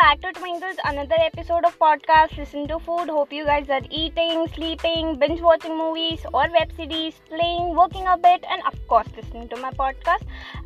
back to Twinkle's another episode of podcast Listen to Food. Hope you guys are eating, sleeping, binge watching movies or web series, playing, working a bit and of course listening to my podcast.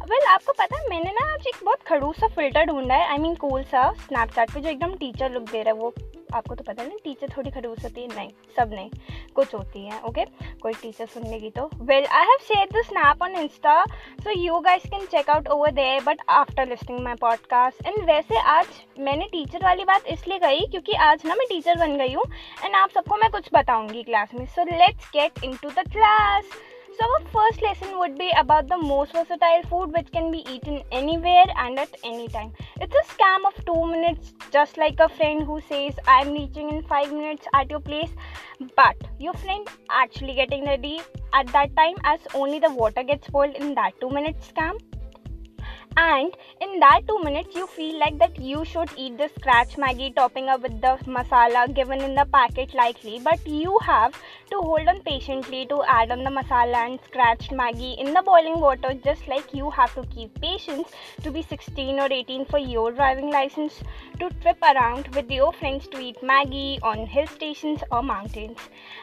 Well, आपको पता है मैंने ना आज एक बहुत खड़ूस सा फ़िल्टर ढूंढा है आई मीन कूल सा स्नैपचैट पे जो एकदम टीचर लुक दे रहा है वो आपको तो पता है ना टीचर थोड़ी खड़ूस होती है नहीं सब नहीं कुछ होती है ओके कोई टीचर सुनने की तो। Well I have share the snap on Insta so you guys can check out over there but after listening my podcast and वैसे आज मैंने टीचर वाली बात इसलिए कही क्योंकि आज ना मैं टीचर बन गई हूँ एंड आप सबको मैं कुछ बताऊँगी क्लास में। So let's get in to the class So our first lesson would be about the most versatile food which can be eaten anywhere and at any time. It's a scam of 2 minutes just like a friend who says I'm reaching in 5 minutes at your place but your friend actually getting ready at that time as only the water gets spoiled in that 2 minute scam and in that two minutes you feel like that you should eat the scratch Maggi topping up with the masala given in the packet likely but you have to hold on patiently to add on the masala and scratched Maggi in the boiling water just like you have to keep patience to be 16 or 18 for your driving license to trip around with your friends to eat Maggi on hill stations or mountains.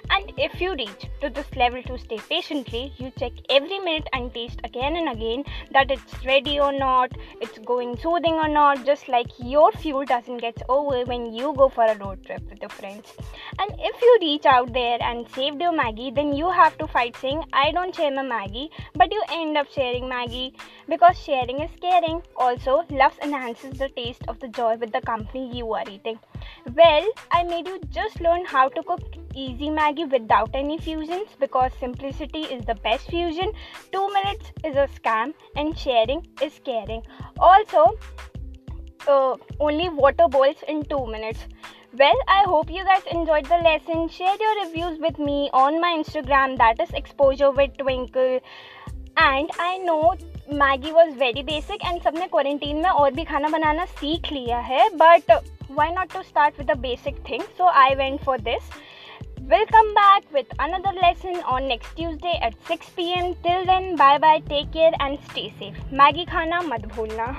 And if you reach to this level to stay patiently you check every minute and taste again and again that it's ready or not, it's going soothing or not, just like your fuel doesn't get over when you go for a road trip with your friends. And if you reach out there and saved your Maggi, then you have to fight saying, I don't share my Maggi, but you end up sharing Maggi because sharing is caring. Also, love enhances the taste of the joy with the company you are eating. Well, I made you just learn how to cook easy Maggi without any fusions because simplicity is the best fusion. Two minutes is a scam and sharing is caring. Also, uh, only water bowls in two minutes. Well, I hope you guys enjoyed the lesson. Share your reviews with me on my Instagram, that is Exposure with Twinkle. And I know Maggi was very basic and सबने quarantine में और भी खाना बनाना सीख लिया है but why not to start with a basic thing so I went for this We'll come back with another lesson on next Tuesday at 6 pm. Till then, bye bye, take care and stay safe. Maggi khana mat bhulna.